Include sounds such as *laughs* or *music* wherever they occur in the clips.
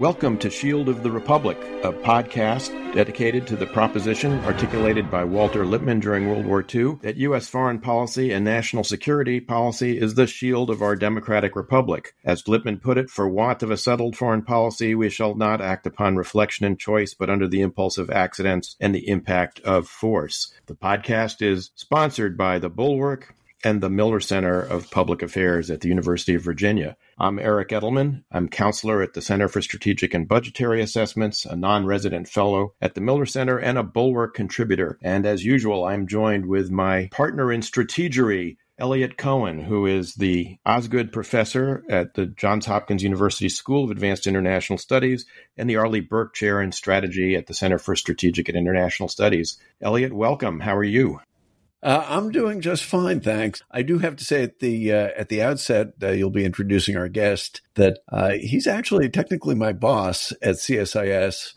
Welcome to Shield of the Republic, a podcast dedicated to the proposition articulated by Walter Lippmann during World War II that U.S. foreign policy and national security policy is the shield of our democratic republic. As Lippmann put it, for want of a settled foreign policy, we shall not act upon reflection and choice, but under the impulse of accidents and the impact of force. The podcast is sponsored by the Bulwark and the Miller Center of Public Affairs at the University of Virginia. I'm Eric Edelman. I'm counselor at the Center for Strategic and Budgetary Assessments, a non resident fellow at the Miller Center, and a Bulwark contributor. And as usual, I'm joined with my partner in strategery, Eliot Cohen, who is the Osgood Professor at the Johns Hopkins University School of Advanced International Studies and the Arleigh Burke Chair in Strategy at the Center for Strategic and International Studies. Eliot, welcome. How are you? Uh, I'm doing just fine, thanks. I do have to say at the uh, at the outset, uh, you'll be introducing our guest. That uh, he's actually technically my boss at CSIS,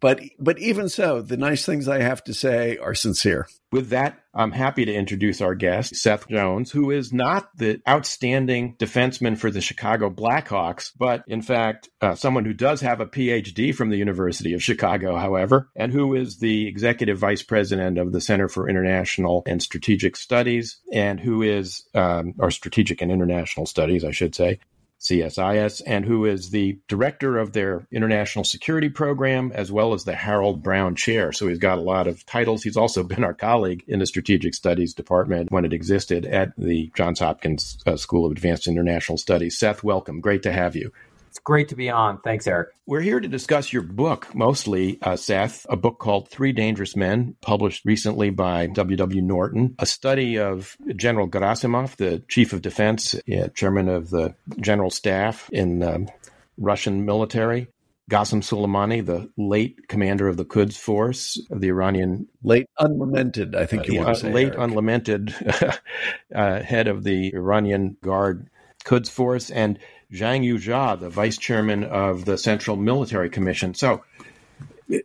but but even so, the nice things I have to say are sincere. With that, I'm happy to introduce our guest, Seth Jones, who is not the outstanding defenseman for the Chicago Blackhawks, but in fact, uh, someone who does have a PhD from the University of Chicago, however, and who is the executive vice president of the Center for International and Strategic Studies, and who is, um, or Strategic and International Studies, I should say, CSIS, and who is the director of their international security program, as well as the Harold Brown Chair. So he's got a lot of titles. He's also been our colleague in the Strategic Studies Department when it existed at the Johns Hopkins uh, School of Advanced International Studies. Seth, welcome. Great to have you. It's great to be on. Thanks, Eric. We're here to discuss your book, mostly, uh, Seth, a book called Three Dangerous Men, published recently by W.W. Norton, a study of General Gerasimov, the chief of defense, uh, chairman of the general staff in um, Russian military. Qasem Soleimani, the late commander of the Quds Force of the Iranian. Late unlamented, I think you uh, want to say. Late Eric. unlamented *laughs* uh, head of the Iranian Guard Quds Force. And Zhang Youxia, the vice chairman of the Central Military Commission. So,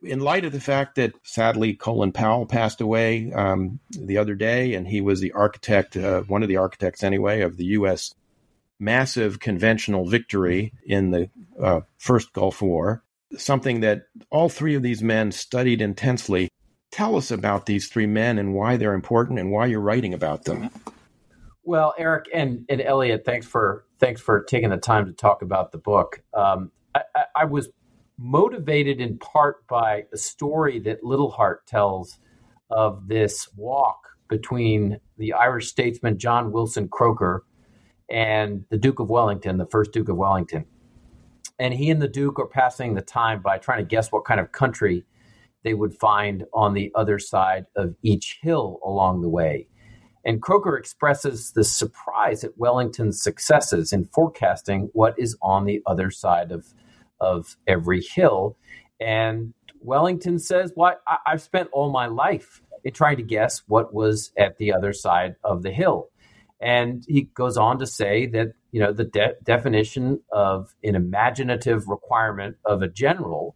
in light of the fact that sadly Colin Powell passed away um, the other day, and he was the architect, uh, one of the architects anyway, of the U.S. massive conventional victory in the uh, first Gulf War, something that all three of these men studied intensely. Tell us about these three men and why they're important and why you're writing about them. Well, Eric and, and Eliot, thanks for thanks for taking the time to talk about the book. Um, I, I, I, was motivated in part by a story that Liddell Hart tells of this walk between the Irish statesman John Wilson Croker and the Duke of Wellington, the first Duke of Wellington. And he and the Duke are passing the time by trying to guess what kind of country they would find on the other side of each hill along the way. And Croker expresses the surprise at Wellington's successes in forecasting what is on the other side of, of every hill. And Wellington says, Well, I, I've spent all my life in trying to guess what was at the other side of the hill. And he goes on to say that, you know, the de- definition of an imaginative requirement of a general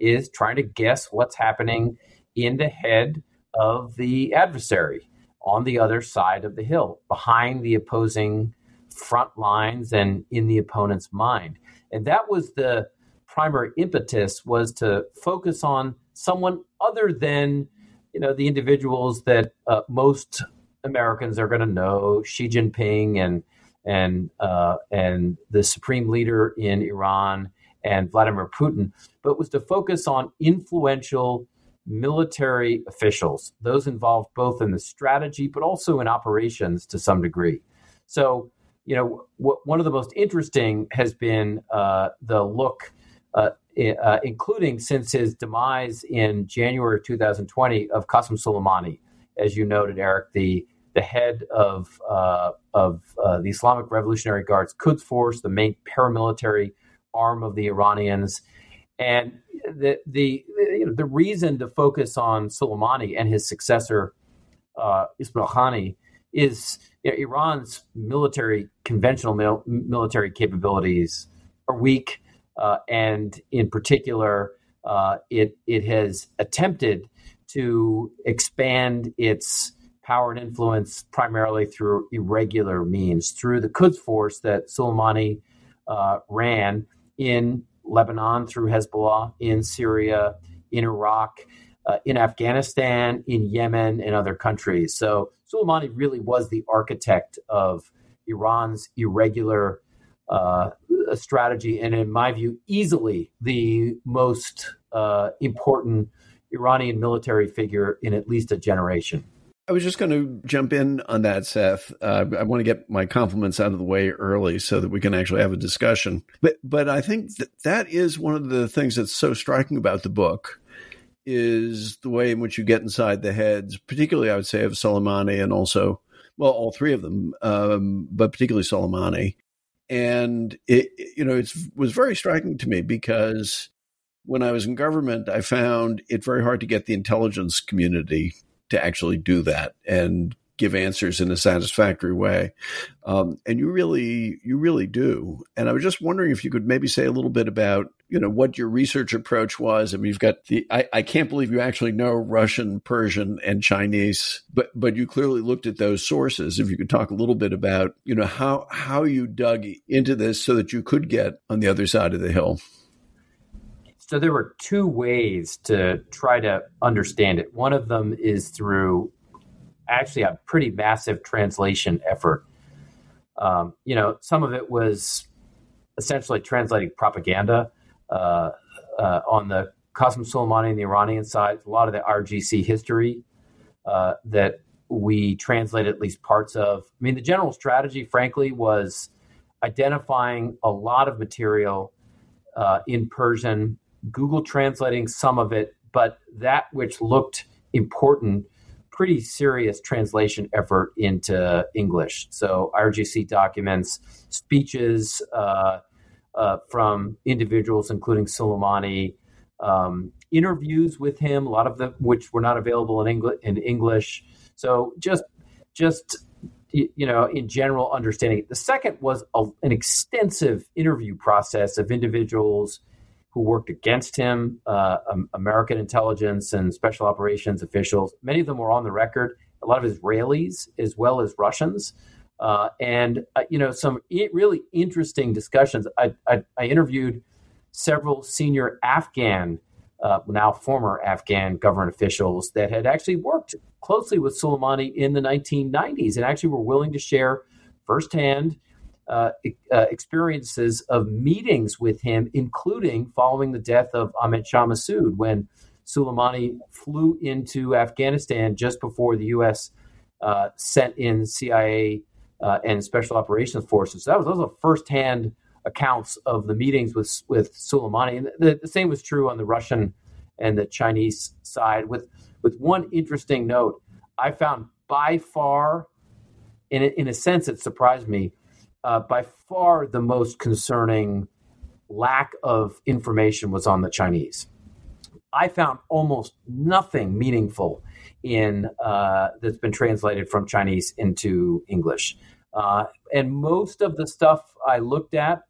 is trying to guess what's happening in the head of the adversary on the other side of the hill, behind the opposing front lines and in the opponent's mind. And that was the primary impetus was to focus on someone other than you know the individuals that uh, most Americans are going to know, Xi Jinping and and uh, and the supreme leader in Iran and Vladimir Putin, but was to focus on influential military officials, those involved both in the strategy but also in operations to some degree. So, you know, w- one of the most interesting has been uh, the look, uh, uh, including since his demise in January of 2020 of Qasem Soleimani, as you noted, Eric, the the head of uh, of uh, the Islamic Revolutionary Guards Quds Force, the main paramilitary arm of the Iranians, and the the you know, the reason to focus on Soleimani and his successor uh, Ismail Qaani is you know, Iran's military conventional mil- military capabilities are weak, uh, and in particular, uh, it it has attempted to expand its power and influence primarily through irregular means, through the Quds Force that Soleimani uh, ran in Lebanon through Hezbollah, in Syria, in Iraq, uh, in Afghanistan, in Yemen, and other countries. So Soleimani really was the architect of Iran's irregular uh, strategy, and in my view, easily the most uh, important Iranian military figure in at least a generation. I was just going to jump in on that, Seth. Uh, I want to get my compliments out of the way early so that we can actually have a discussion. But but I think that that is one of the things that's so striking about the book is the way in which you get inside the heads, particularly I would say of Soleimani and also well all three of them, um, but particularly Soleimani. And it you know it was very striking to me because when I was in government, I found it very hard to get the intelligence community to actually do that and give answers in a satisfactory way. Um, and you really, you really do. And I was just wondering if you could maybe say a little bit about, you know, what your research approach was. I mean, you've got the, I, I can't believe you actually know Russian, Persian, and Chinese, but, but you clearly looked at those sources. If you could talk a little bit about, you know, how, how you dug into this so that you could get on the other side of the hill. So there were two ways to try to understand it. One of them is through actually a pretty massive translation effort. Um, you know, some of it was essentially translating propaganda uh, uh, on the Qasem Soleimani and the Iranian side. A lot of the IRGC history uh, that we translate at least parts of. I mean, the general strategy, frankly, was identifying a lot of material uh, in Persian Google translating some of it, but that which looked important, pretty serious translation effort into English. So IRGC documents, speeches uh, uh, from individuals, including Soleimani, um, interviews with him, a lot of them which were not available in, Engl- in English. So just just you know, in general understanding. The second was a, an extensive interview process of individuals who worked against him, uh, American intelligence and special operations officials. Many of them were on the record. A lot of Israelis as well as Russians, uh, and uh, you know some really interesting discussions. I, I, I, interviewed several senior Afghan, uh, now former Afghan government officials that had actually worked closely with Soleimani in the 1990s and actually were willing to share firsthand uh, uh, experiences of meetings with him, including following the death of Ahmed Shah Massoud when Soleimani flew into Afghanistan just before the U.S. Uh, sent in CIA uh, and Special Operations Forces. So that was those are firsthand accounts of the meetings with with Soleimani, and the, the same was true on the Russian and the Chinese side. With with one interesting note, I found by far, in a, in a sense, it surprised me uh, by far the most concerning lack of information was on the Chinese. I found almost nothing meaningful in uh, that's been translated from Chinese into English, uh, and most of the stuff I looked at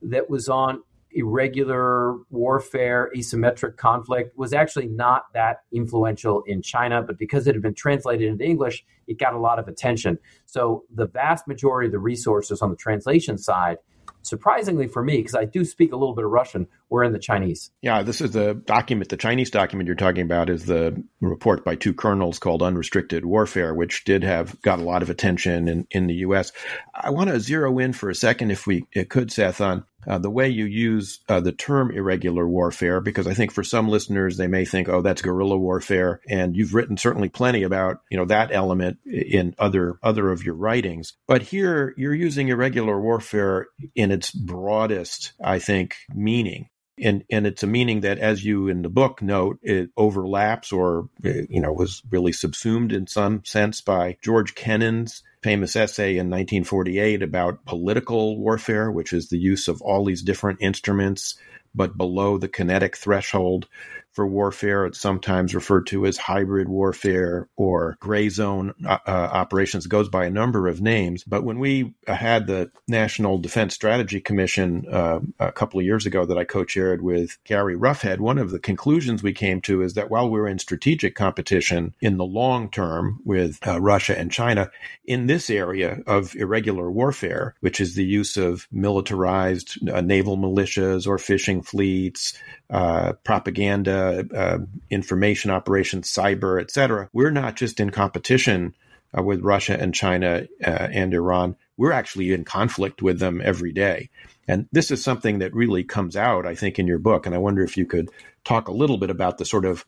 that was on irregular warfare, asymmetric conflict was actually not that influential in China, but because it had been translated into English, it got a lot of attention. So the vast majority of the resources on the translation side surprisingly for me, because I do speak a little bit of Russian, were in the Chinese. Yeah, this is the document, the Chinese document you're talking about is the report by two colonels called Unrestricted Warfare, which did have got a lot of attention in, in the U.S. I want to zero in for a second, if we could, Seth, on uh, the way you use uh, the term irregular warfare, because I think for some listeners they may think, "Oh, that's guerrilla warfare," and you've written certainly plenty about you know that element in other other of your writings. But here you're using irregular warfare in its broadest, I think, meaning. And, and it's a meaning that, as you in the book note, it overlaps or, you know, was really subsumed in some sense by George Kennan's famous essay in 1948 about political warfare, which is the use of all these different instruments, but below the kinetic threshold for warfare. It's sometimes referred to as hybrid warfare or gray zone uh, uh, operations. It goes by a number of names. But when we had the National Defense Strategy Commission uh, a couple of years ago that I co chaired with Gary Roughead, one of the conclusions we came to is that while we're in strategic competition in the long term with uh, Russia and China, in this area of irregular warfare, which is the use of militarized uh, naval militias or fishing fleets, uh, propaganda, uh, information operations, cyber, etc. We're not just in competition uh, with Russia and China uh, and Iran. We're actually in conflict with them every day. And this is something that really comes out, I think, in your book. And I wonder if you could talk a little bit about the sort of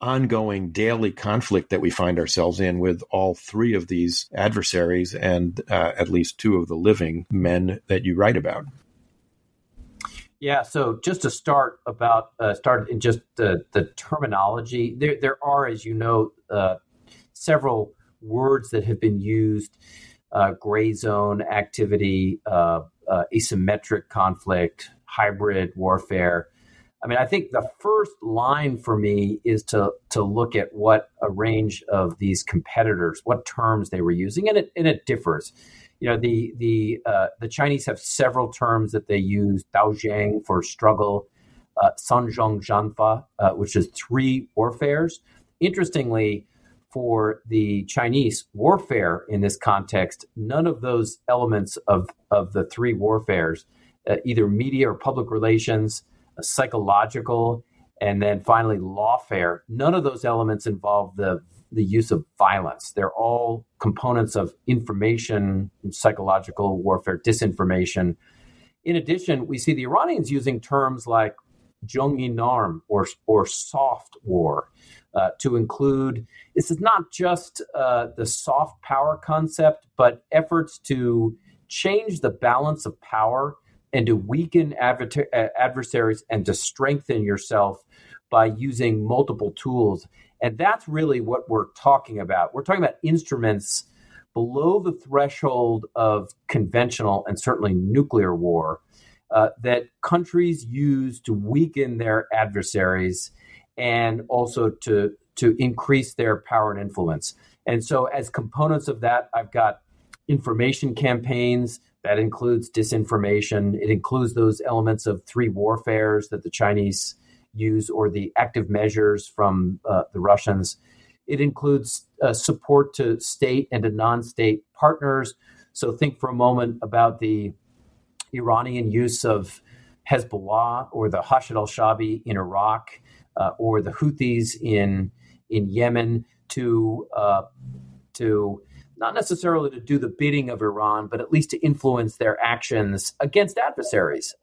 ongoing daily conflict that we find ourselves in with all three of these adversaries and uh, at least two of the living men that you write about. Yeah, so just to start about uh, start in just the, the terminology, there there are, as you know, uh, several words that have been used: uh, gray zone activity, uh, uh, asymmetric conflict, hybrid warfare. I mean, I think the first line for me is to to look at what a range of these competitors, what terms they were using, and it and it differs you know the the uh, the Chinese have several terms that they use: Daojiang for struggle, uh, Zhanfa, uh, which is three warfares. Interestingly, for the Chinese warfare in this context, none of those elements of of the three warfares, uh, either media or public relations, uh, psychological, and then finally lawfare, none of those elements involve the the use of violence. They're all components of information, psychological warfare, disinformation. In addition, we see the Iranians using terms like Jungin or, or soft war uh, to include this is not just uh, the soft power concept, but efforts to change the balance of power and to weaken adver- adversaries and to strengthen yourself by using multiple tools. And that's really what we're talking about. We're talking about instruments below the threshold of conventional and certainly nuclear war uh, that countries use to weaken their adversaries and also to, to increase their power and influence. And so, as components of that, I've got information campaigns. That includes disinformation. It includes those elements of three warfares that the Chinese use or the active measures from uh, the Russians. It includes uh, support to state and to non state partners. So think for a moment about the Iranian use of Hezbollah or the Hashid al Shabi in Iraq uh, or the Houthis in, in Yemen to, uh, to not necessarily to do the bidding of Iran, but at least to influence their actions against adversaries.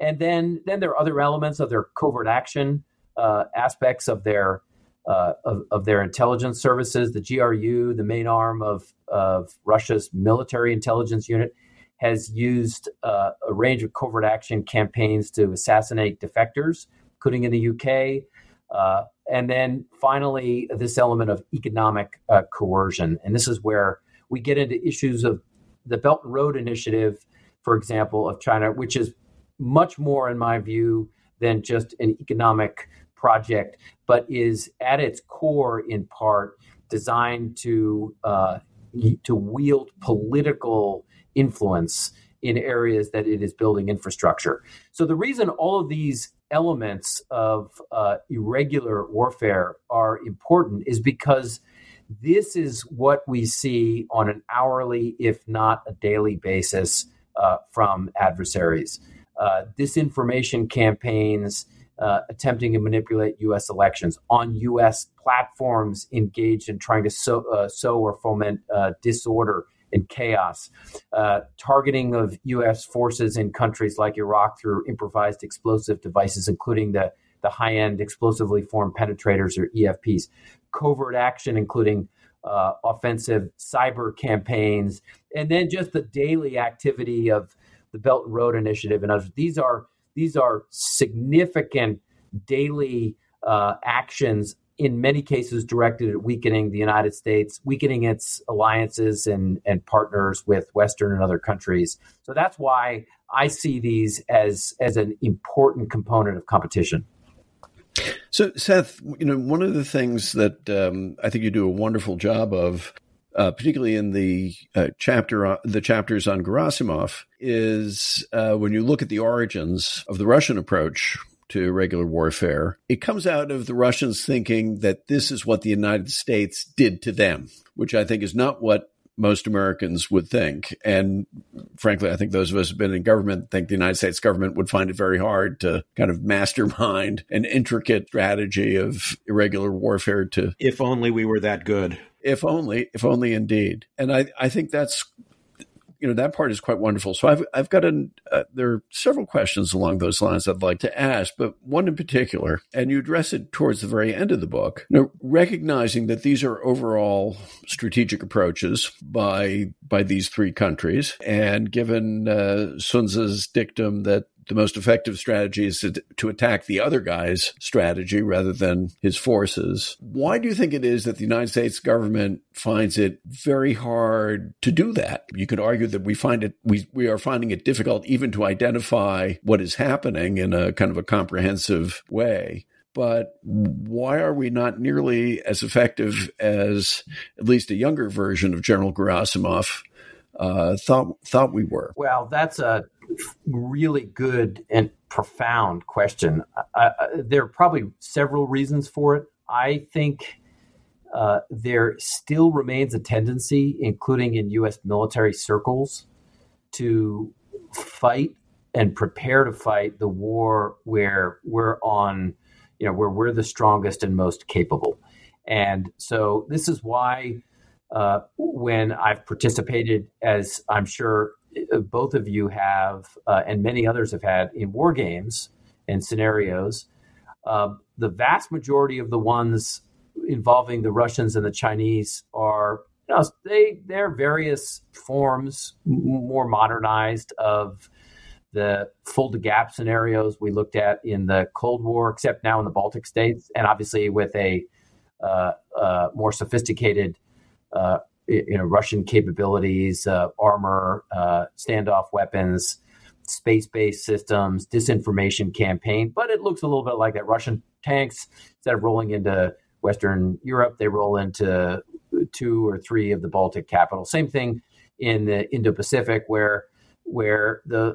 And then then there are other elements of their covert action uh, aspects of their uh, of, of, their intelligence services. The GRU, the main arm of of Russia's military intelligence unit, has used uh, a range of covert action campaigns to assassinate defectors, including in the UK. Uh, and then finally, this element of economic uh, coercion, and this is where we get into issues of the Belt and Road Initiative, for example, of China, which is much more, in my view, than just an economic project, but is at its core, in part, designed to uh, to wield political influence in areas that it is building infrastructure. So the reason all of these elements of uh, irregular warfare are important is because this is what we see on an hourly, if not a daily basis uh, from adversaries uh, disinformation campaigns uh, attempting to manipulate U.S. elections on U.S. platforms engaged in trying to sow, uh, sow or foment uh, disorder and chaos, uh, targeting of U.S. forces in countries like Iraq through improvised explosive devices, including the, the high end explosively formed penetrators or EFPs, covert action, including uh, offensive cyber campaigns, and then just the daily activity of the Belt and Road Initiative, and others. These are these are significant daily uh, actions in many cases directed at weakening the United States, weakening its alliances and, and partners with Western and other countries. So that's why I see these as as an important component of competition. So, Seth, you know, one of the things that um, I think you do a wonderful job of, uh, particularly in the uh, chapter, the chapters on Gerasimov, is uh, when you look at the origins of the Russian approach to regular warfare, it comes out of the Russians thinking that this is what the United States did to them, which I think is not what most Americans would think. And frankly, I think those of us who've been in government think the United States government would find it very hard to kind of mastermind an intricate strategy of irregular warfare to. If only we were that good. If only, if only indeed. And I, I think that's you know that part is quite wonderful. So I've I've got an uh, there are several questions along those lines I'd like to ask, but one in particular, and you address it towards the very end of the book. You know, recognizing that these are overall strategic approaches by by these three countries, and given uh, Sun Tzu's dictum that the most effective strategy is to, to, attack the other guy's strategy rather than his forces. Why do you think it is that the United States government finds it very hard to do that? You could argue that we find it we we are finding it difficult even to identify what is happening in a kind of a comprehensive way but why are we not nearly as effective as at least a younger version of General Gerasimov uh, thought thought we were? Well, that's a really good and profound question. Uh, there are probably several reasons for it. I think uh, there still remains a tendency, including in U.S. military circles, to fight and prepare to fight the war where we're on, you know, where we're the strongest and most capable. And so this is why uh, when I've participated, as I'm sure both of you have, uh, and many others have had in war games and scenarios, uh, the vast majority of the ones involving the Russians and the Chinese are, you know, they they're various forms, more modernized of the Fulda Gap scenarios we looked at in the Cold War, except now in the Baltic states, and obviously with a uh, uh, more sophisticated uh, you know Russian capabilities, uh, armor, uh, standoff weapons, space-based systems, disinformation campaign. But it looks a little bit like that. Russian tanks instead of rolling into Western Europe, they roll into two or three of the Baltic capitals. Same thing in the Indo-Pacific, where where the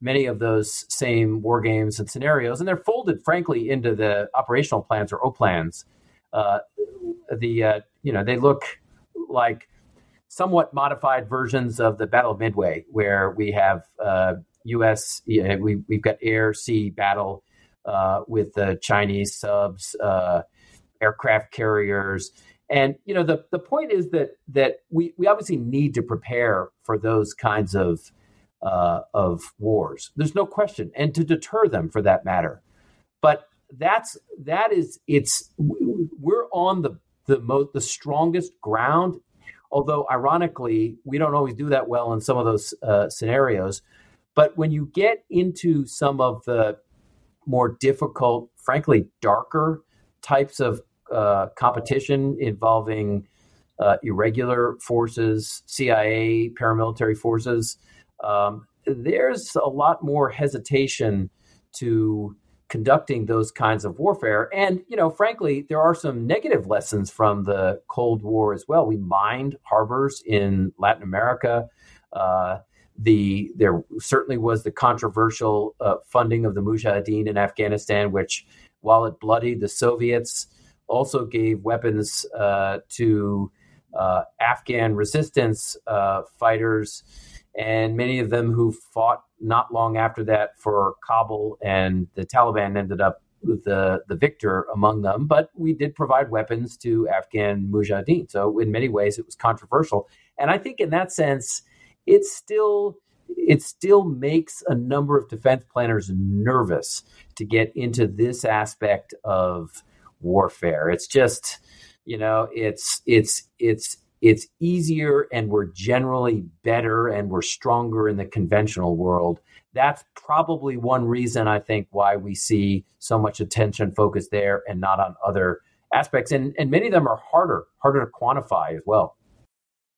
many of those same war games and scenarios, and they're folded, frankly, into the operational plans or O plans. Uh, the uh, you know they look like somewhat modified versions of the Battle of Midway, where we have uh, U.S. we we've got air sea battle uh, with the Chinese subs, uh, aircraft carriers, and you know the the point is that that we we obviously need to prepare for those kinds of uh, of wars. There's no question, and to deter them for that matter. But that's that is it's we're on the the most the strongest ground. Although ironically, we don't always do that well in some of those uh, scenarios. But when you get into some of the more difficult, frankly, darker types of uh, competition involving uh, irregular forces, CIA, paramilitary forces, um, there's a lot more hesitation to conducting those kinds of warfare. And, you know, frankly, there are some negative lessons from the Cold War as well. We mined harbors in Latin America. Uh, the there certainly was the controversial uh, funding of the Mujahideen in Afghanistan, which, while it bloodied the Soviets, also gave weapons uh, to uh, Afghan resistance uh, fighters and many of them who fought not long after that for Kabul, and the Taliban ended up the the victor among them. But we did provide weapons to Afghan Mujahideen, so in many ways it was controversial. And I think in that sense, it still it still makes a number of defense planners nervous to get into this aspect of warfare. It's just you know it's it's it's it's easier and we're generally better and we're stronger in the conventional world. That's probably one reason I think why we see so much attention focused there and not on other aspects. And, and many of them are harder, harder to quantify as well.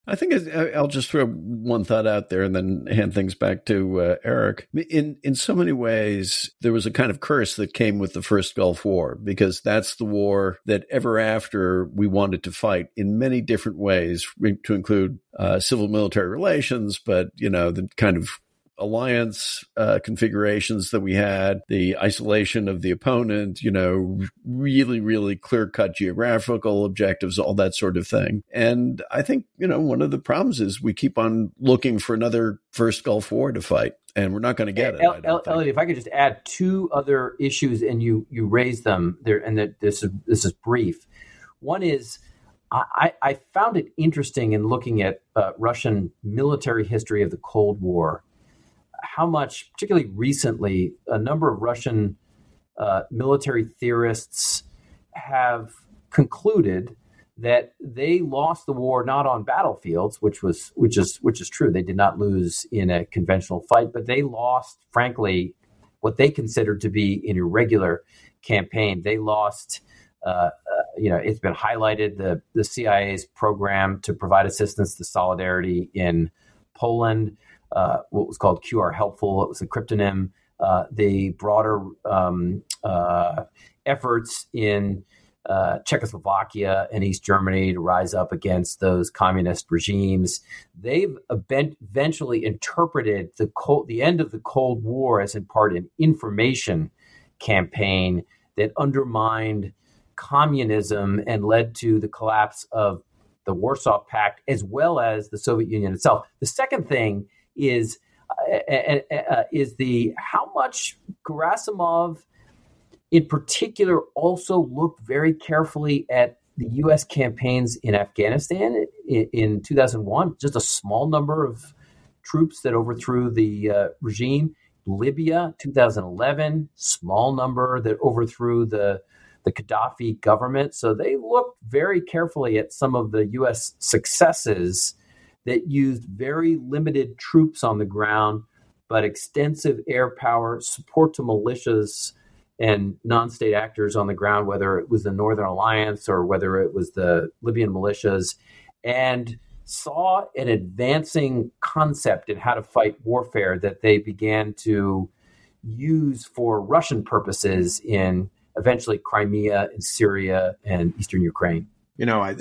I think I'll just throw one thought out there and then hand things back to uh, Eric. In in so many ways, there was a kind of curse that came with the first Gulf War because that's the war that ever after we wanted to fight in many different ways, to include uh, civil military relations, but you know the kind of alliance uh, configurations that we had, the isolation of the opponent, you know, really, really clear cut geographical objectives, all that sort of thing. And I think, you know, one of the problems is we keep on looking for another first Gulf War to fight. And we're not going to get it. El- Eliot, if I could just add two other issues, and you you raised them there, and that this is this is brief. One is I, I, found it interesting in looking at uh, Russian military history of the Cold War how much, particularly recently, a number of Russian uh, military theorists have concluded that they lost the war not on battlefields, which was which is which is true. They did not lose in a conventional fight, but they lost, frankly, what they considered to be an irregular campaign. They lost. Uh, uh, you know, it's been highlighted the the CIA's program to provide assistance to solidarity in Poland uh, what was called QRHELPFUL. It was a cryptonym. Uh, the broader um, uh, efforts in uh, Czechoslovakia and East Germany to rise up against those communist regimes. They've eventually interpreted the cold, the end of the Cold War as in part an information campaign that undermined communism and led to the collapse of the Warsaw Pact as well as the Soviet Union itself. The second thing is uh, uh, uh, is the how much Gerasimov in particular also looked very carefully at the U.S. campaigns in Afghanistan in, in 2001, just a small number of troops that overthrew the uh, regime. Libya, 2011, small number that overthrew the the Gaddafi government. So they looked very carefully at some of the U.S. successes that used very limited troops on the ground, but extensive air power, support to militias and non state actors on the ground, whether it was the Northern Alliance or whether it was the Libyan militias, and saw an advancing concept in how to fight warfare that they began to use for Russian purposes in eventually Crimea and Syria and eastern Ukraine. You know, I,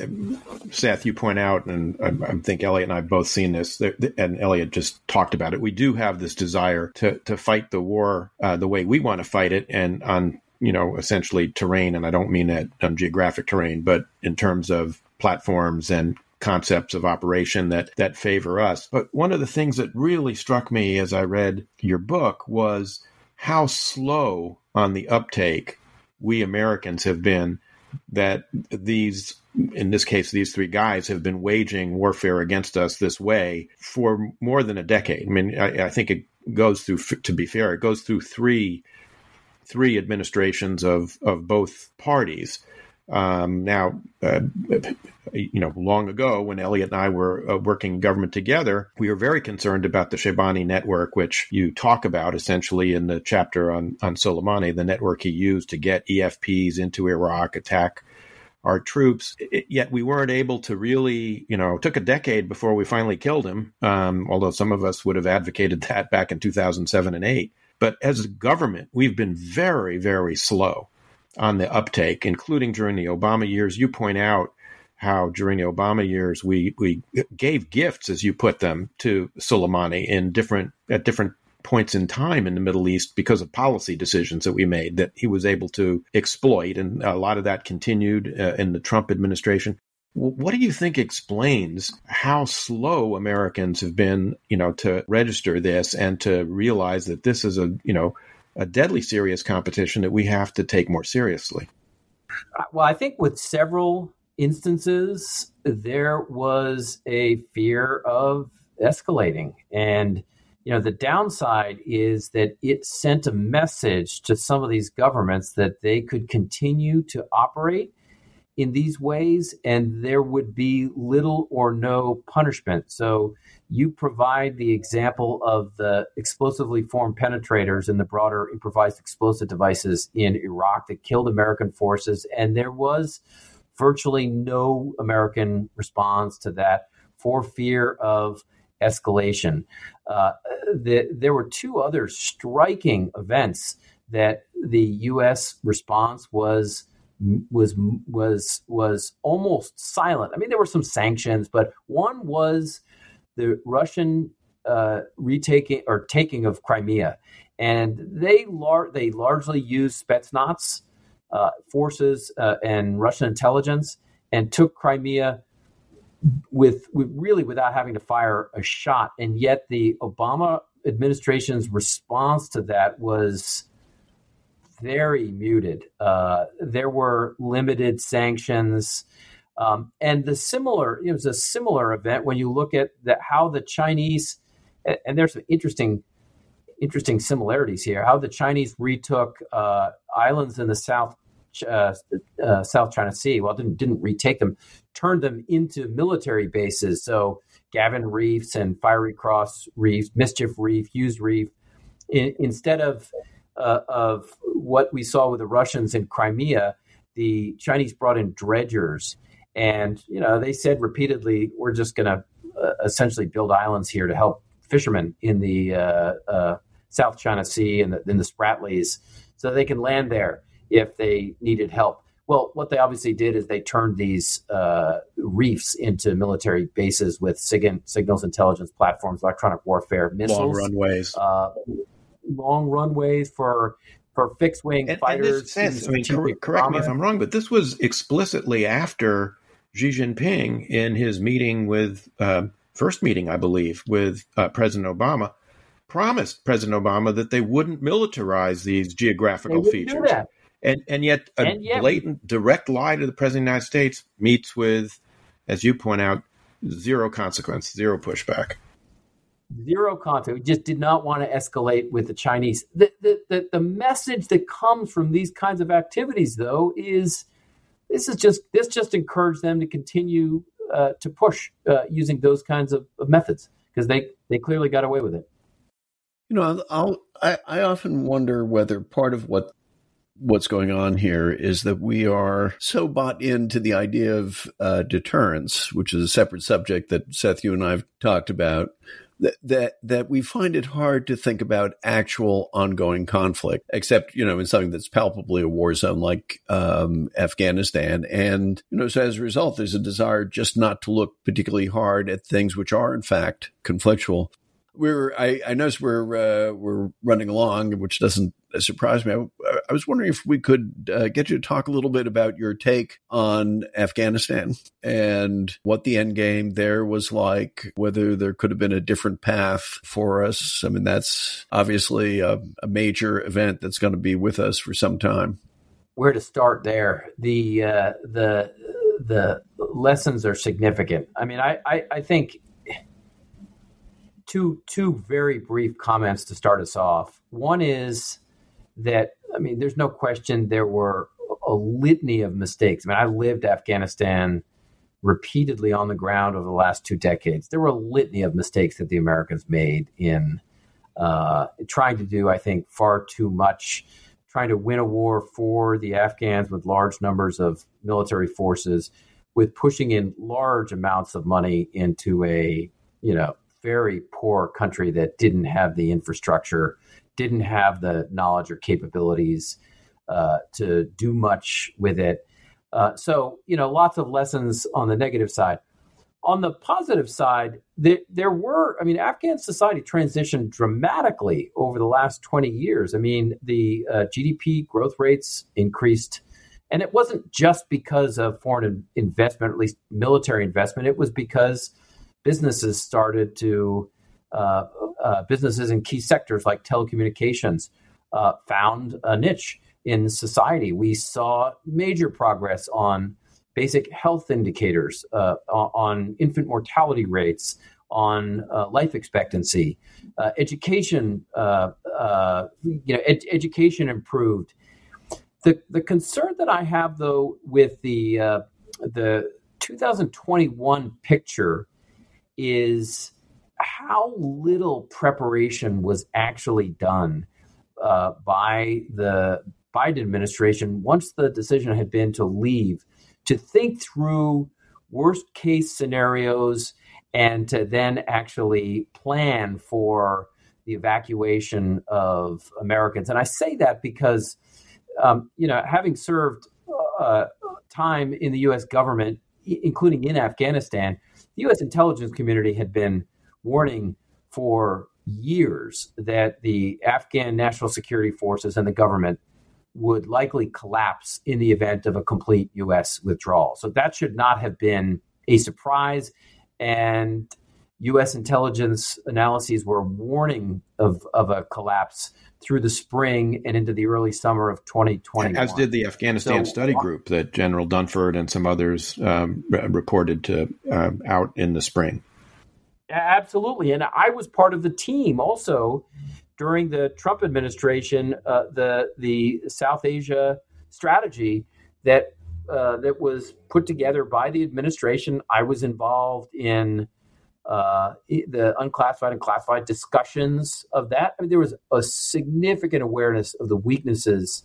Seth, you point out, and I, I, think Eliot and I have both seen this, and Eliot just talked about it. We do have this desire to to fight the war uh, the way we want to fight it, and on you know essentially terrain, and I don't mean that on geographic terrain, but in terms of platforms and concepts of operation that that favor us. But one of the things that really struck me as I read your book was how slow on the uptake we Americans have been that these in this case, these three guys have been waging warfare against us this way for more than a decade. I mean, I, I, think it goes through. To be fair, it goes through three three administrations of of both parties. Um, now, uh, you know, long ago when Eliot and I were uh, working in government together, we were very concerned about the Shaibani network, which you talk about essentially in the chapter on on Soleimani, the network he used to get EFPs into Iraq, attack our troops. It, yet we weren't able to really, you know, took a decade before we finally killed him. Um, although some of us would have advocated that back in 2007 and eight. But as a government, we've been very, very slow on the uptake, including during the Obama years. You point out how during the Obama years we we gave gifts, as you put them, to Soleimani in different at different points in time in the Middle East because of policy decisions that we made that he was able to exploit. And a lot of that continued uh, in the Trump administration. What do you think explains how slow Americans have been, you know, to register this and to realize that this is a, you know, a deadly serious competition that we have to take more seriously? Well, I think with several instances, there was a fear of escalating. And you know the downside is that it sent a message to some of these governments that they could continue to operate in these ways and there would be little or no punishment so you provide the example of the explosively formed penetrators and the broader improvised explosive devices in Iraq that killed American forces and there was virtually no American response to that for fear of escalation. Uh, the, there were two other striking events that the U.S. response was was was was almost silent. I mean, there were some sanctions, but one was the Russian uh, retaking or taking of Crimea, and they lar- they largely used Spetsnaz uh, forces uh, and Russian intelligence and took Crimea with, with really without having to fire a shot. And yet the Obama administration's response to that was very muted. Uh, there were limited sanctions. Um, and the similar, it was a similar event when you look at that how the Chinese, and there's some interesting, interesting similarities here. How the Chinese retook uh, islands in the South uh, uh, South China Sea. Well, didn't didn't retake them, turned them into military bases. So Gaven Reefs and Fiery Cross Reef, Mischief Reef, Hughes Reef, in, instead of uh, of what we saw with the Russians in Crimea, the Chinese brought in dredgers, and you know they said repeatedly, "We're just going to uh, essentially build islands here to help fishermen in the uh, uh, South China Sea and the, in the Spratlys, so they can land there." if they needed help. Well, what they obviously did is they turned these uh, reefs into military bases with sig- signals intelligence platforms, electronic warfare, missiles, long runways, uh, long runways for for fixed wing fighters. And this, I mean, correct, correct me if I'm wrong, but this was explicitly after Xi Jinping in his meeting with uh, first meeting, I believe, with uh, President Obama promised President Obama that they wouldn't militarize these geographical features. And and yet a and yet, blatant direct lie to the president of the United States meets with, as you point out, zero consequence, zero pushback. Zero contact. We just did not want to escalate with the Chinese. The, the, the, the message that comes from these kinds of activities, though, is this is just this just encouraged them to continue uh, to push uh, using those kinds of, of methods because they they clearly got away with it. You know, I'll, I I often wonder whether part of what what's going on here is that we are so bought into the idea of uh, deterrence, which is a separate subject that Seth, you and I have talked about. That, that that we find it hard to think about actual ongoing conflict, except you know in something that's palpably a war zone like um, Afghanistan, and you know so as a result, there's a desire just not to look particularly hard at things which are in fact conflictual. We're I, I noticed we're uh, we're running along, which doesn't surprise me. I, I was wondering if we could uh, get you to talk a little bit about your take on Afghanistan and what the end game there was like. Whether there could have been a different path for us. I mean, that's obviously a, a major event that's going to be with us for some time. Where to start there? The uh, the the lessons are significant. I mean, I, I, I think two two very brief comments to start us off. One is that I mean, there's no question there were a litany of mistakes. I mean, I lived Afghanistan repeatedly on the ground over the last two decades. There were a litany of mistakes that the Americans made in uh, trying to do, I think, far too much, trying to win a war for the Afghans with large numbers of military forces, with pushing in large amounts of money into a you know very poor country that didn't have the infrastructure, didn't have the knowledge or capabilities uh, to do much with it. Uh, so, you know, lots of lessons on the negative side. On the positive side, there, there were, I mean, Afghan society transitioned dramatically over the last 20 years. I mean, the uh, GDP growth rates increased. And it wasn't just because of foreign investment, at least military investment. It was because businesses started to businesses in key sectors like telecommunications uh, found a niche in society. We saw major progress on basic health indicators, uh, on infant mortality rates, on uh, life expectancy, uh, education. you know, ed- education improved. The the concern that I have though with the the 2021 picture is how little preparation was actually done uh, by the Biden administration once the decision had been to leave to think through worst case scenarios and to then actually plan for the evacuation of Americans. And I say that because, um, you know, having served uh, time in the U.S. government, including in Afghanistan, the U.S. intelligence community had been warning for years that the Afghan national security forces and the government would likely collapse in the event of a complete U.S. withdrawal. So that should not have been a surprise. And U.S. intelligence analyses were warning of, of a collapse through the spring and into the early summer of 2020. As did the Afghanistan so, study group that General Dunford and some others um, reported to uh, out in the spring. Absolutely. And I was part of the team also during the Trump administration, uh, the, the South Asia strategy that, uh, that was put together by the administration. I was involved in uh, the unclassified and classified discussions of that. I mean, there was a significant awareness of the weaknesses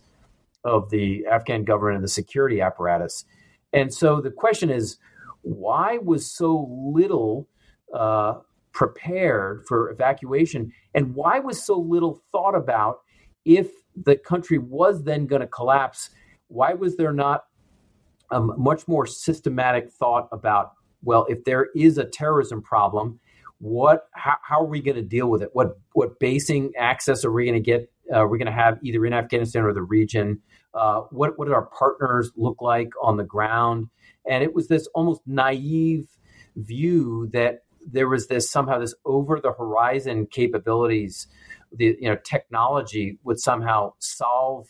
of the Afghan government and the security apparatus. And so the question is, why was so little uh, prepared for evacuation, and why was so little thought about if the country was then going to collapse? Why was there not a much more systematic thought about well, if there is a terrorism problem, what how, how are we going to deal with it? What what basing access are we going to get? Uh, are we going to have either in Afghanistan or the region? Uh, what what do our partners look like on the ground? And it was this almost naive view that there was this somehow this over the horizon capabilities, the you know technology would somehow solve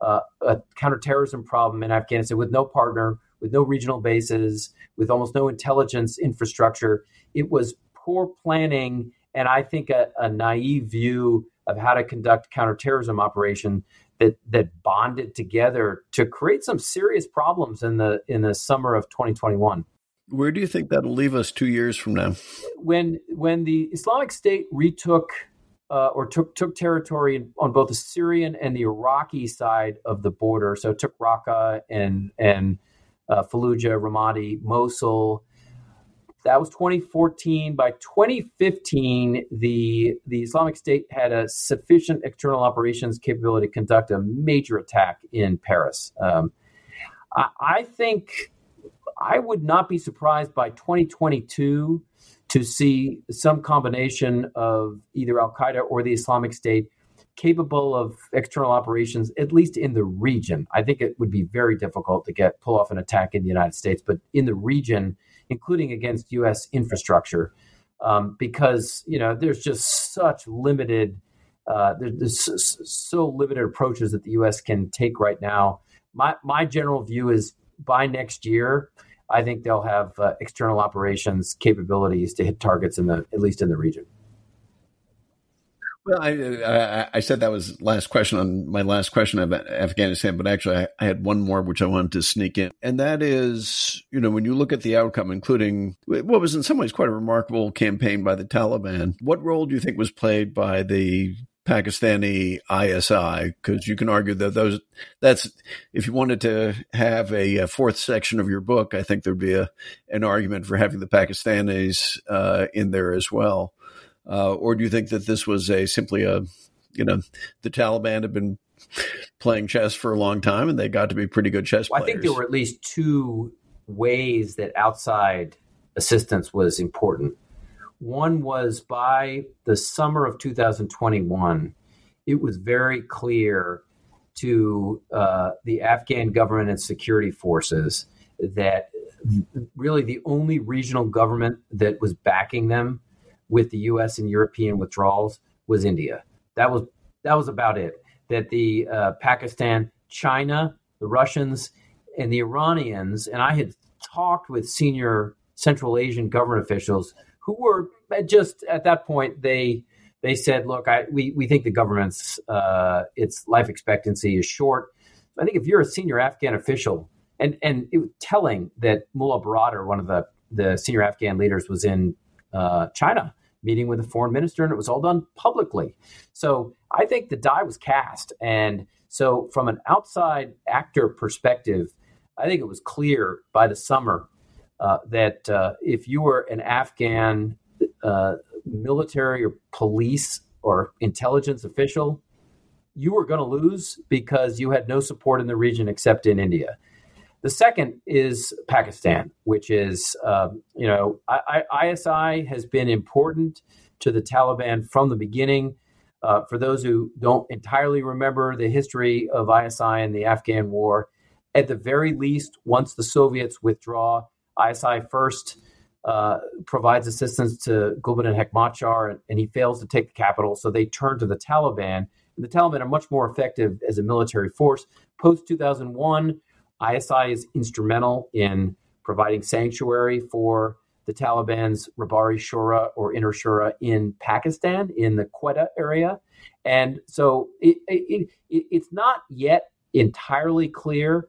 uh, a counterterrorism problem in Afghanistan with no partner, with no regional bases, with almost no intelligence infrastructure. It was poor planning and I think a, a naive view of how to conduct counterterrorism operation that that bonded together to create some serious problems in the in the summer of 2021. Where do you think that'll leave us two years from now? When when the Islamic State retook uh, or took took territory on both the Syrian and the Iraqi side of the border, so took Raqqa and and uh, Fallujah, Ramadi, Mosul. That was 2014. By 2015, the the Islamic State had a sufficient external operations capability to conduct a major attack in Paris. Um, I, I think I would not be surprised by 2022 to see some combination of either Al Qaeda or the Islamic State capable of external operations, at least in the region. I think it would be very difficult to get pull off an attack in the United States, but in the region, including against U.S. infrastructure, um, because you know there's just such limited, uh, there's so limited approaches that the U.S. can take right now. My my general view is by next year. I think they'll have uh, external operations capabilities to hit targets in the at least in the region. Well, I, I, I said that was last question on my last question about Afghanistan, but actually I, I, had one more which I wanted to sneak in, and that is, you know, when you look at the outcome, including what was in some ways quite a remarkable campaign by the Taliban, what role do you think was played by the Pakistani ISI? Because you can argue that those that's if you wanted to have a, a, fourth section of your book, I think there'd be a an argument for having the Pakistanis uh, in there as well. Uh, or do you think that this was a simply a, you know, the Taliban had been playing chess for a long time and they got to be pretty good chess well, players? I think there were at least two ways that outside assistance was important. One was by the summer of 2021, it was very clear to uh, the Afghan government and security forces that really the only regional government that was backing them with the U.S. and European withdrawals was India. That was that was about it. That the uh, Pakistan, China, the Russians, and the Iranians, and I had talked with senior Central Asian government officials who were just at that point they they said, look, I, we we think the government's uh, its life expectancy is short. I think if you're a senior Afghan official, and and it was telling that Mullah Baradar, one of the the senior Afghan leaders, was in uh, China meeting with the foreign minister, and it was all done publicly. So I think the die was cast. And so, from an outside actor perspective, I think it was clear by the summer uh, that uh, if you were an Afghan uh, military or police or intelligence official, you were going to lose because you had no support in the region except in India. The second is Pakistan, which is, um, you know, I, I, ISI has been important to the Taliban from the beginning. Uh, for those who don't entirely remember the history of ISI and the Afghan war, at the very least, once the Soviets withdraw, ISI first uh, provides assistance to Gulbuddin Hekmatyar, and, and, he fails to take the capital. So they turn to the Taliban. And the Taliban are much more effective as a military force. Post 2001, ISI is instrumental in providing sanctuary for the Taliban's Rahbari Shura or Inner Shura in Pakistan, in the Quetta area. And so it, it, it, it's not yet entirely clear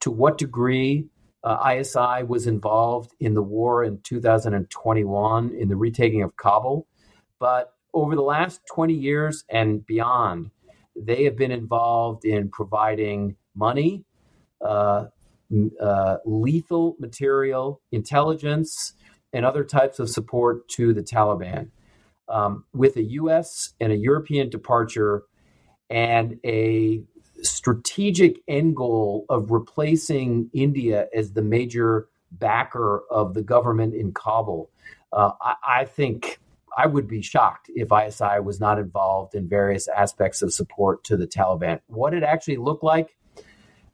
to what degree uh, ISI was involved in the war in 2021 in the retaking of Kabul. But over the last 20 years and beyond, they have been involved in providing money, uh, uh, lethal material, intelligence, and other types of support to the Taliban. Um, with a U.S. and a European departure and a strategic end goal of replacing India as the major backer of the government in Kabul, uh, I, I, think I would be shocked if ISI was not involved in various aspects of support to the Taliban. What it actually looked like,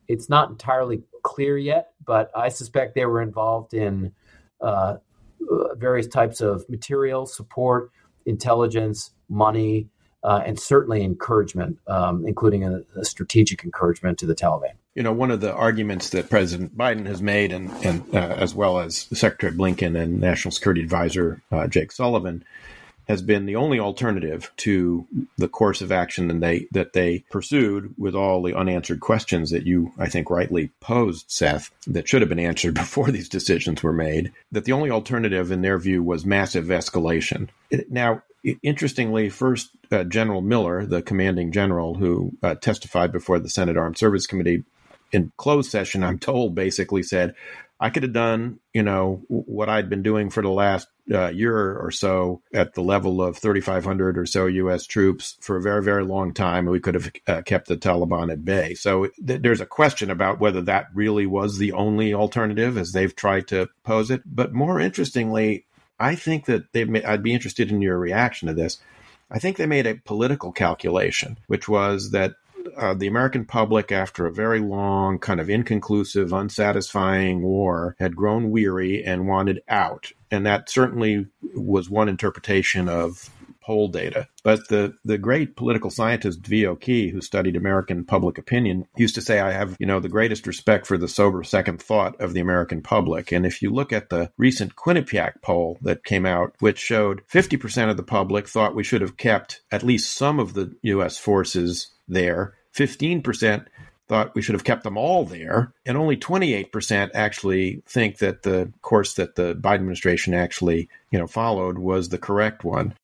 it's not entirely clear yet, but I suspect they were involved in uh, various types of material support, intelligence, money, uh, and certainly encouragement, um, including a, a, strategic encouragement to the Taliban. You know, one of the arguments that President Biden has made, and, and uh, as well as Secretary Blinken and National Security Advisor uh, Jake Sullivan, has been the only alternative to the course of action that they that they pursued with all the unanswered questions that you I think rightly posed Seth that should have been answered *laughs* before these decisions were made that the only alternative in their view was massive escalation now interestingly first uh, General Miller the commanding general who uh, testified before the Senate Armed Service Committee in closed session I'm told basically said I could have done, you know, what I'd been doing for the last uh, year or so at the level of 3,500 or so U.S. troops for a very, very long time, we could have uh, kept the Taliban at bay. So th- there's a question about whether that really was the only alternative as they've tried to pose it. But more interestingly, I think that they may, I'd be interested in your reaction to this. I think they made a political calculation, which was that uh, the American public, after a very long, kind of inconclusive, unsatisfying war, had grown weary and wanted out. And that certainly was one interpretation of poll data. But the, the great political scientist V.O. Key, who studied American public opinion, used to say, I have, you know, the greatest respect for the sober second thought of the American public. And if you look at the recent Quinnipiac poll that came out, which showed 50% of the public thought we should have kept at least some of the U.S. forces there, 15% thought we should have kept them all there, and only 28% actually think that the course that the Biden administration actually, you know, followed was the correct one.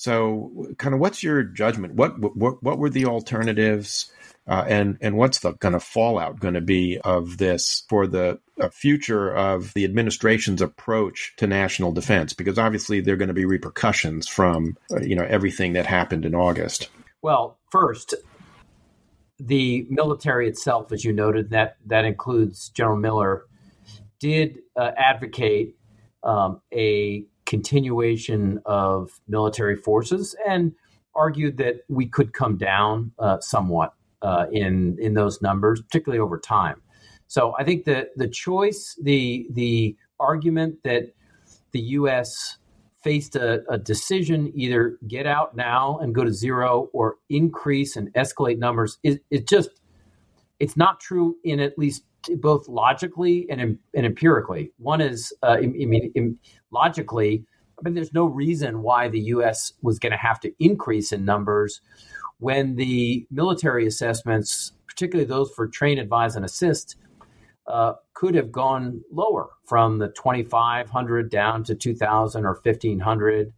So, kind of, what's your judgment? What what what were the alternatives, uh, and and what's the kind of fallout going to be of this for the uh, future of the administration's approach to national defense? Because obviously, there are going to be repercussions from uh, you know everything that happened in August. Well, first, the military itself, as you noted, that that includes General Miller, did uh, advocate um, a continuation of military forces and argued that we could come down uh, somewhat uh, in in those numbers, particularly over time. So I think that the choice, the the argument that the U.S faced a, a, decision either get out now and go to zero or increase and escalate numbers it, it just it's not true in at least both logically and, and empirically one is uh, I mean logically I mean there's no reason why the US was going to have to increase in numbers when the military assessments particularly those for train advise and assist uh, could have gone lower from the 2,500 down to 2,000 or 1,500.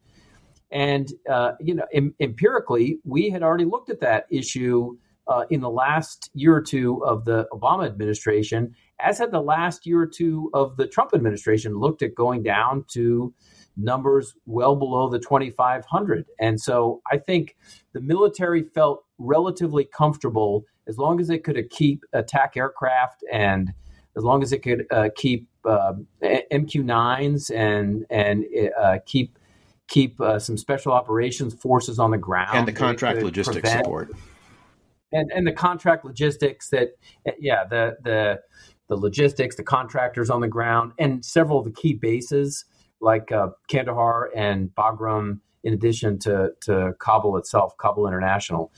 And, uh, you know, em- empirically, we had already looked at that issue uh, in the last year or two of the Obama administration, as had the last year or two of the Trump administration, looked at going down to numbers well below the 2,500. And so I think the military felt relatively comfortable as long as it could keep attack aircraft and as long as it could uh, keep uh, MQ9s and and uh, keep keep uh, some special operations forces on the ground and the contract logistics prevent, support and and the contract logistics that yeah the the the logistics the contractors on the ground and several of the key bases like uh, Kandahar and Bagram in addition to to Kabul itself Kabul International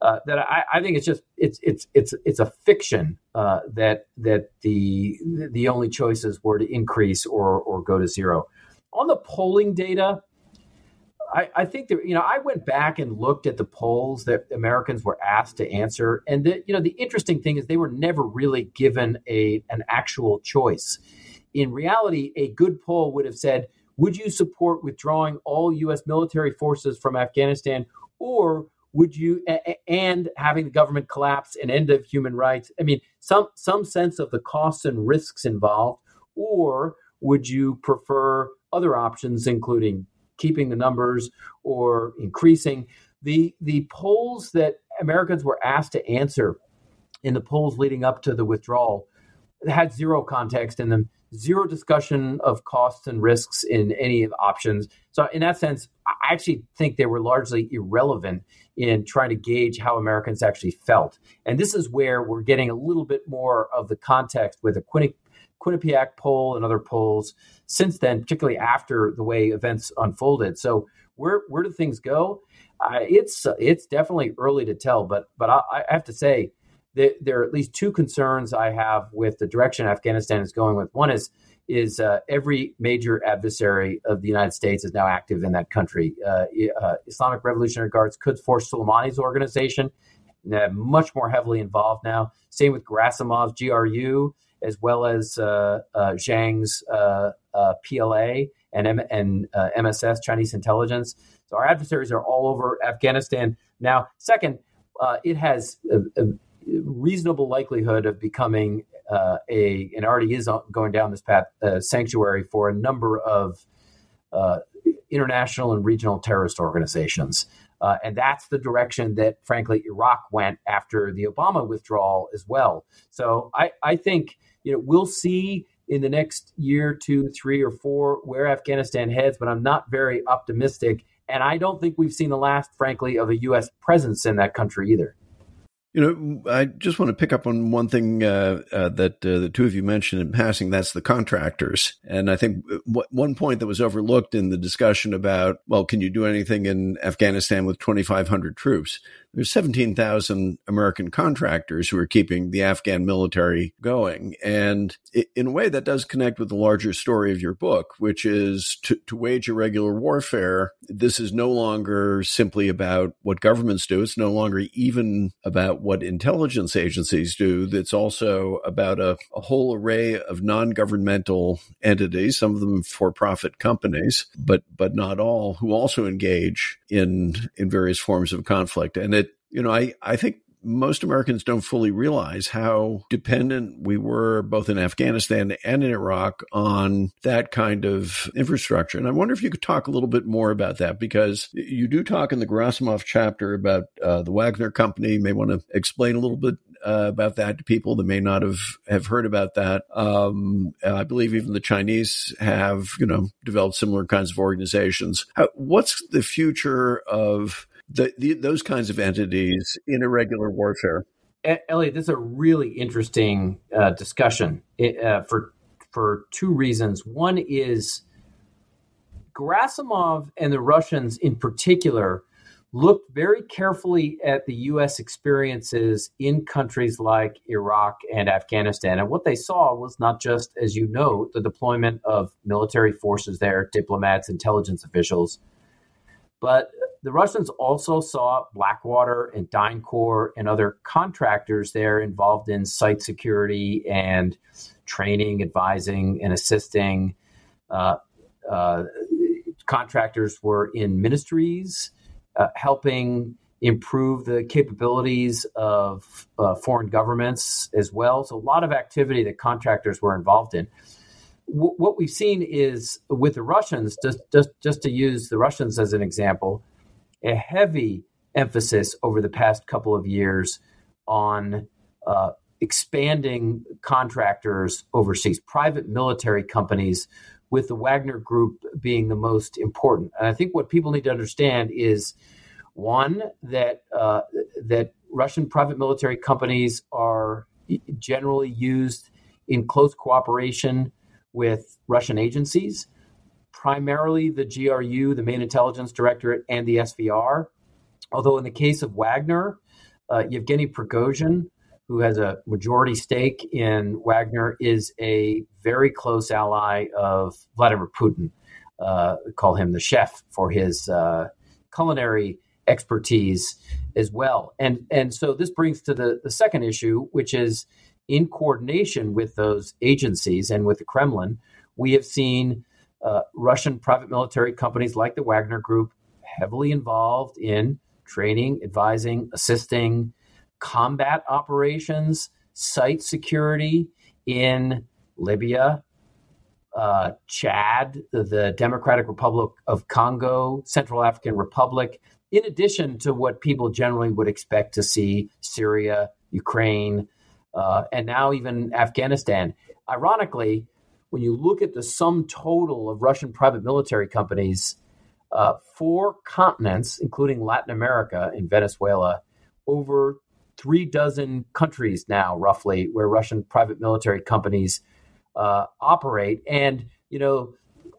uh, that I, I, think it's just it's it's it's it's a fiction uh, that that the the only choices were to increase or or go to zero. On the polling data, I, I think that you know I went back and looked at the polls that Americans were asked to answer, and the, you know the interesting thing is they were never really given a an actual choice. In reality, a good poll would have said, "Would you support withdrawing all U.S. military forces from Afghanistan?" or would you and having the government collapse and end of human rights i mean some some sense of the costs and risks involved or would you prefer other options including keeping the numbers or increasing the the polls that americans were asked to answer in the polls leading up to the withdrawal had zero context in them zero discussion of costs and risks in any of the options. So, in that sense, I actually think they were largely irrelevant in trying to gauge how Americans actually felt. And this is where we're getting a little bit more of the context with the Quinnipiac poll and other polls since then, particularly after the way events unfolded. So, where where do things go? Uh, it's it's definitely early to tell, but but I, I have to say that there are at least two concerns I have with the direction Afghanistan is going with. One is is uh, every major adversary of the United States is now active in that country. Uh, uh, Islamic Revolutionary Guards, Quds Force Soleimani's organization, much more heavily involved now. Same with Gerasimov's GRU, as well as uh, uh, Zhang's PLA and, M- and MSS, Chinese intelligence. So our adversaries are all over Afghanistan. Now, second, it has a reasonable likelihood of becoming uh, a, and already is going down this path, uh, sanctuary for a number of uh, international and regional terrorist organizations. Uh, and that's the direction that, frankly, Iraq went after the Obama withdrawal as well. So I, I think you know we'll see in the next year, two, three, or four where Afghanistan heads, but I'm not very optimistic. And I don't think we've seen the last, frankly, of a U.S. presence in that country either. You know, I just want to pick up on one thing uh, uh, that uh, the two of you mentioned in passing. That's the contractors, and I think w- one point that was overlooked in the discussion about, well, can you do anything in Afghanistan with 2,500 troops? there's 17,000 American contractors who are keeping the Afghan military going. And in a way, that does connect with the larger story of your book, which is to, to wage irregular warfare. This is no longer simply about what governments do. It's no longer even about what intelligence agencies do that's also about a, a whole array of non-governmental entities, some of them for-profit companies, but, but not all, who also engage in, in various forms of conflict. And it, you know, I, I think most Americans don't fully realize how dependent we were both in Afghanistan and in Iraq on that kind of infrastructure. And I wonder if you could talk a little bit more about that because you do talk in the Gerasimov chapter about uh, the Wagner Company. You may want to explain a little bit uh, about that to people that may not have, have heard about that. Um, I believe even the Chinese have, you know, developed similar kinds of organizations. How, what's the future of the, the, those kinds of entities in irregular warfare. Eliot, this is a really interesting uh, discussion uh, for for two reasons. One is Gerasimov and the Russians, in particular, looked very carefully at the U.S. experiences in countries like Iraq and Afghanistan. And what they saw was not just, as you know, the deployment of military forces there, diplomats, intelligence officials, but the Russians also saw Blackwater and DynCorp and other contractors there involved in site security and training, advising, and assisting. Uh, uh, contractors were in ministries, uh, helping improve the capabilities of uh, foreign governments as well. So, a lot of activity that contractors were involved in. W- what we've seen is with the Russians, just, just, just to use the Russians as an example, a heavy emphasis over the past couple of years on uh, expanding contractors overseas, private military companies, with the Wagner Group being the most important. And I think what people need to understand is one that uh, that Russian private military companies are generally used in close cooperation with Russian agencies, primarily the GRU, the main intelligence directorate, and the SVR. Although in the case of Wagner, uh, Yevgeny Prigozhin, who has a majority stake in Wagner, is a very close ally of Vladimir Putin. Uh, call him the chef for his uh, culinary expertise as well. And and so this brings to the, the second issue, which is in coordination with those agencies and with the Kremlin, we have seen uh, Russian private military companies like the Wagner Group heavily involved in training, advising, assisting combat operations, site security in Libya, uh, Chad, the Democratic Republic of Congo, Central African Republic, in addition to what people generally would expect to see Syria, Ukraine, uh, and now even Afghanistan. Ironically, when you look at the sum total of Russian private military companies, uh, four continents, including Latin America and Venezuela, over three dozen countries now, roughly, where Russian private military companies uh, operate. And, you know,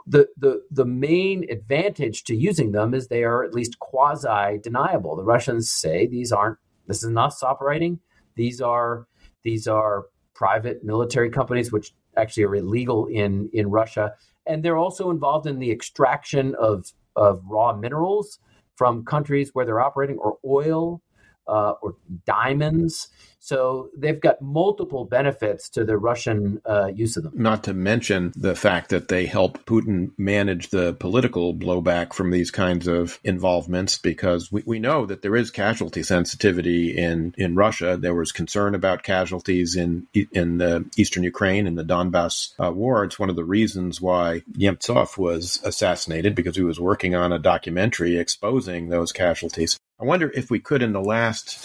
the, the, the main advantage to using them is they are at least quasi deniable. The Russians say these aren't, this is not operating. These are, these are private military companies, which actually are illegal in, in Russia. And they're also involved in the extraction of, of raw minerals from countries where they're operating or oil uh, or diamonds. So they've got multiple benefits to the Russian uh, use of them. Not to mention the fact that they help Putin manage the political blowback from these kinds of involvements because we, we know that there is casualty sensitivity in, in Russia. There was concern about casualties in in the eastern Ukraine in the Donbass uh, war. It's one of the reasons why Nemtsov was assassinated because he was working on a documentary exposing those casualties. I wonder if we could, in the last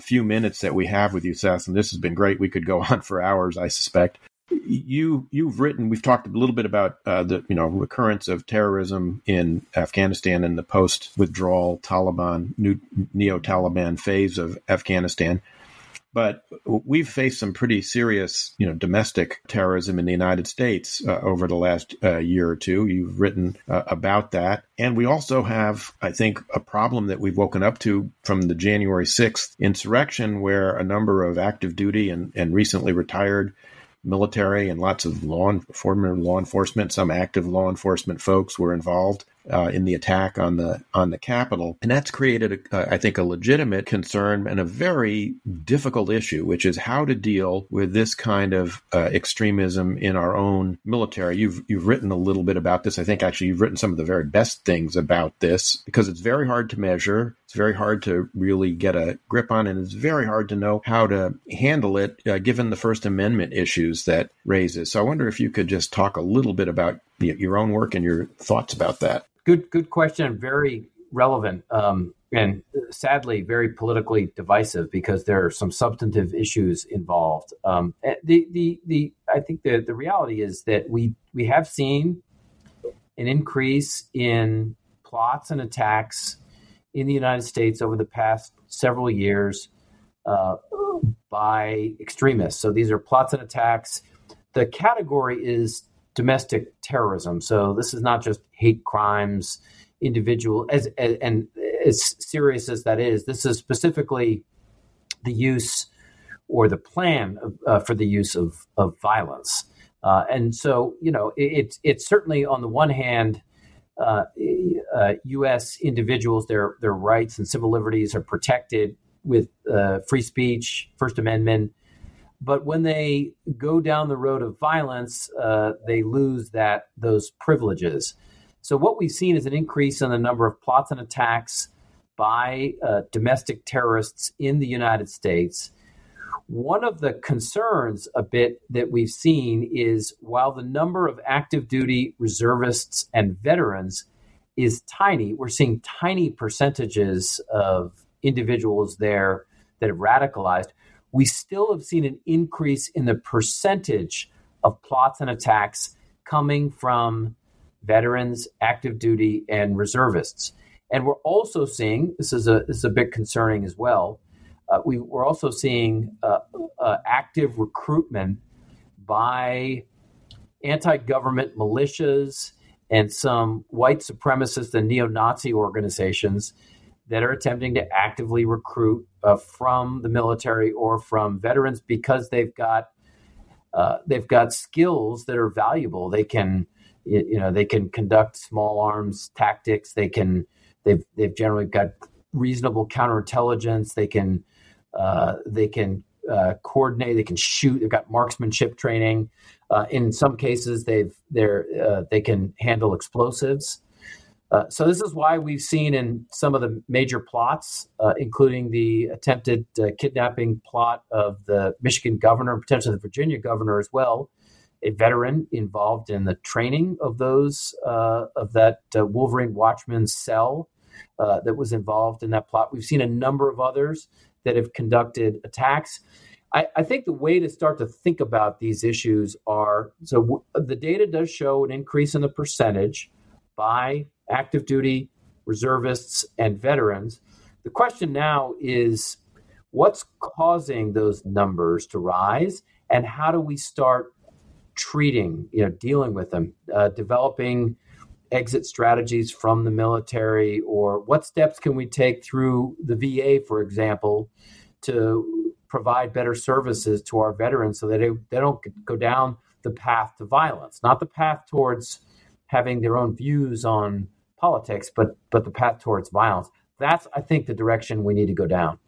few minutes that we have with you, Seth, and this has been great. We could go *laughs* on for hours, I suspect. You you've written. We've talked a little bit about uh, the you know recurrence of terrorism in Afghanistan and the post withdrawal Taliban neo Taliban phase of Afghanistan. But we've faced some pretty serious, you know, domestic terrorism in the United States uh, over the last uh, year or two. You've written uh, about that. And we also have, I think, a problem that we've woken up to from the January 6th insurrection, where a number of active duty and, and recently retired military and lots of law former law enforcement, some active law enforcement folks were involved uh, in the attack on the on the Capitol, and that's created, I think, a legitimate concern and a very difficult issue, which is how to deal with this kind of uh, extremism in our own military. You've you've written a little bit about this. I think actually you've written some of the very best things about this because it's very hard to measure. It's very hard to really get a grip on, and it's very hard to know how to handle it, uh, given the First Amendment issues that raises. So I wonder if you could just talk a little bit about your own work and your thoughts about that. Good, good question. Very relevant, um, and sadly, very politically divisive because there are some substantive issues involved. Um, the, the, the, I think the the reality is that we we have seen an increase in plots and attacks in the United States over the past several years uh, by extremists. So these are plots and attacks. The category is domestic terrorism. So this is not just hate crimes, individual as, as and as serious as that is. This is specifically the use or the plan of, uh, for the use of of violence. Uh, and so, you know, it's it, it's certainly on the one hand, uh, U.S. Uh, individuals their their rights and civil liberties are protected with uh, free speech, First Amendment, but when they go down the road of violence, uh, they lose that those privileges. So what we've seen is an increase in the number of plots and attacks by uh, domestic terrorists in the United States. One of the concerns a bit that we've seen is while the number of active duty reservists and veterans is tiny, we're seeing tiny percentages of individuals there that have radicalized. We still have seen an increase in the percentage of plots and attacks coming from veterans, active duty, and reservists. And we're also seeing this is a this is a bit concerning as well. Uh, we, are also seeing uh, uh, active recruitment by anti-government militias and some white supremacist and neo-Nazi organizations that are attempting to actively recruit uh, from the military or from veterans because they've got uh, they've got skills that are valuable. They can you know they can conduct small arms tactics. They can they've they've generally got reasonable counterintelligence. They can uh, they can uh, coordinate. They can shoot. They've got marksmanship training. Uh, in some cases, they've they're uh, they can handle explosives. Uh, so this is why we've seen in some of the major plots, uh, including the attempted kidnapping plot of the Michigan governor potentially the Virginia governor as well, a veteran involved in the training of those of that Wolverine Watchmen cell uh, that was involved in that plot. We've seen a number of others that have conducted attacks. I, I think the way to start to think about these issues are so w- the data does show an increase in the percentage by active duty reservists and veterans. The question now is what's causing those numbers to rise and how do we start treating, you know, dealing with them, uh, developing exit strategies from the military, or what steps can we take through the VA, for example, to provide better services to our veterans so that they, they don't go down the path to violence, not the path towards having their own views on politics, but but the path towards violence. That's, I think, the direction we need to go down.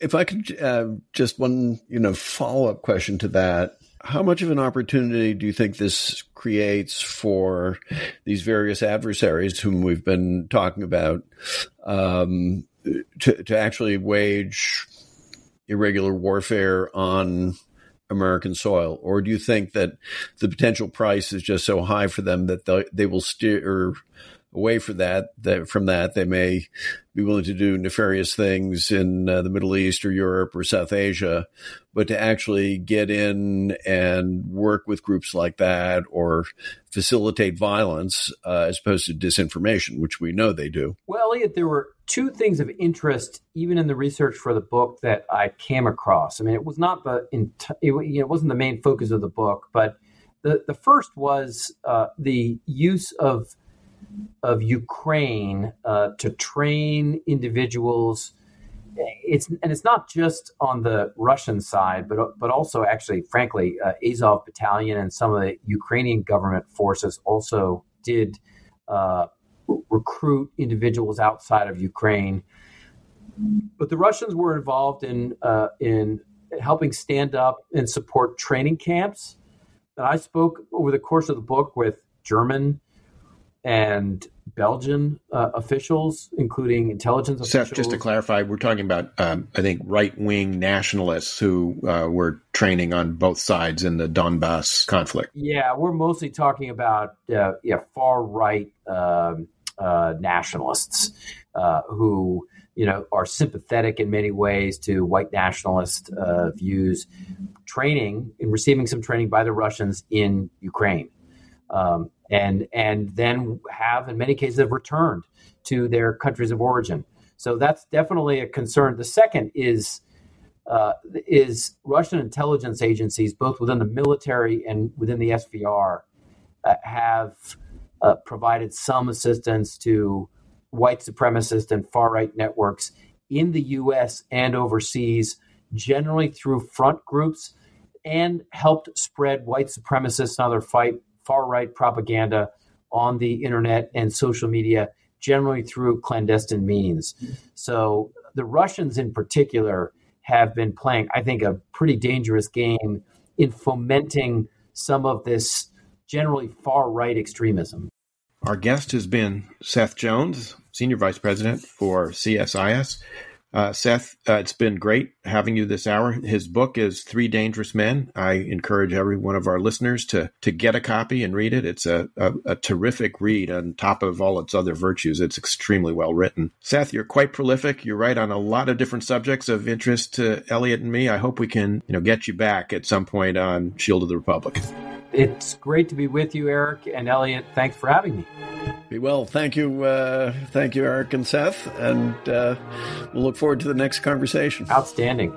If I could uh, just one, you know, follow up question to that how much of an opportunity do you think this creates for these various adversaries whom we've been talking about um, to, to actually wage irregular warfare on American soil? Or do you think that the potential price is just so high for them that they, they will steer away from that, that from that they may be willing to do nefarious things in uh, the Middle East or Europe or South Asia, but to actually get in and work with groups like that or facilitate violence uh, as opposed to disinformation, which we know they do. Well, Eliot, there were two things of interest, even in the research for the book, that I came across. I mean, it was not the it, wasn't the main focus of the book, but the the first was uh, the use of of Ukraine uh, to train individuals. It's and it's not just on the Russian side, but but also actually, frankly, uh, Azov Battalion and some of the Ukrainian government forces also did uh, recruit individuals outside of Ukraine. But the Russians were involved in uh, in helping stand up and support training camps. And I spoke over the course of the book with German and Belgian uh, officials, including intelligence officials. Seth, just to clarify, we're talking about, um, I think, right wing nationalists who uh, were training on both sides in the Donbass conflict. Yeah, we're mostly talking about uh, yeah, far right um, uh, nationalists uh, who you know are sympathetic in many ways to white nationalist uh, views. Training and receiving some training by the Russians in Ukraine. Um, and and then have in many cases have returned to their countries of origin. So that's definitely a concern. The second is uh, is Russian intelligence agencies, both within the military and within the SVR, uh, have uh, provided some assistance to white supremacist and far right networks in the U.S. and overseas, generally through front groups, and helped spread white supremacist and other fight far right propaganda on the internet and social media, generally through clandestine means. So the Russians, in particular, have been playing, I think, a pretty dangerous game in fomenting some of this generally far right extremism. Our guest has been Seth Jones, Senior Vice President for CSIS. Uh, Seth, uh, it's been great having you this hour. His book is Three Dangerous Men. I encourage every one of our listeners to to get a copy and read it. It's a, a, a terrific read on top of all its other virtues. It's extremely well written. Seth, you're quite prolific. You write on a lot of different subjects of interest to Eliot and me. I hope we can you know get you back at some point on Shield of the Republic. It's great to be with you, Eric and Eliot. Thanks for having me. Be well. Thank you. Uh, thank you, Eric and Seth. And uh, we'll look forward to the next conversation. Outstanding.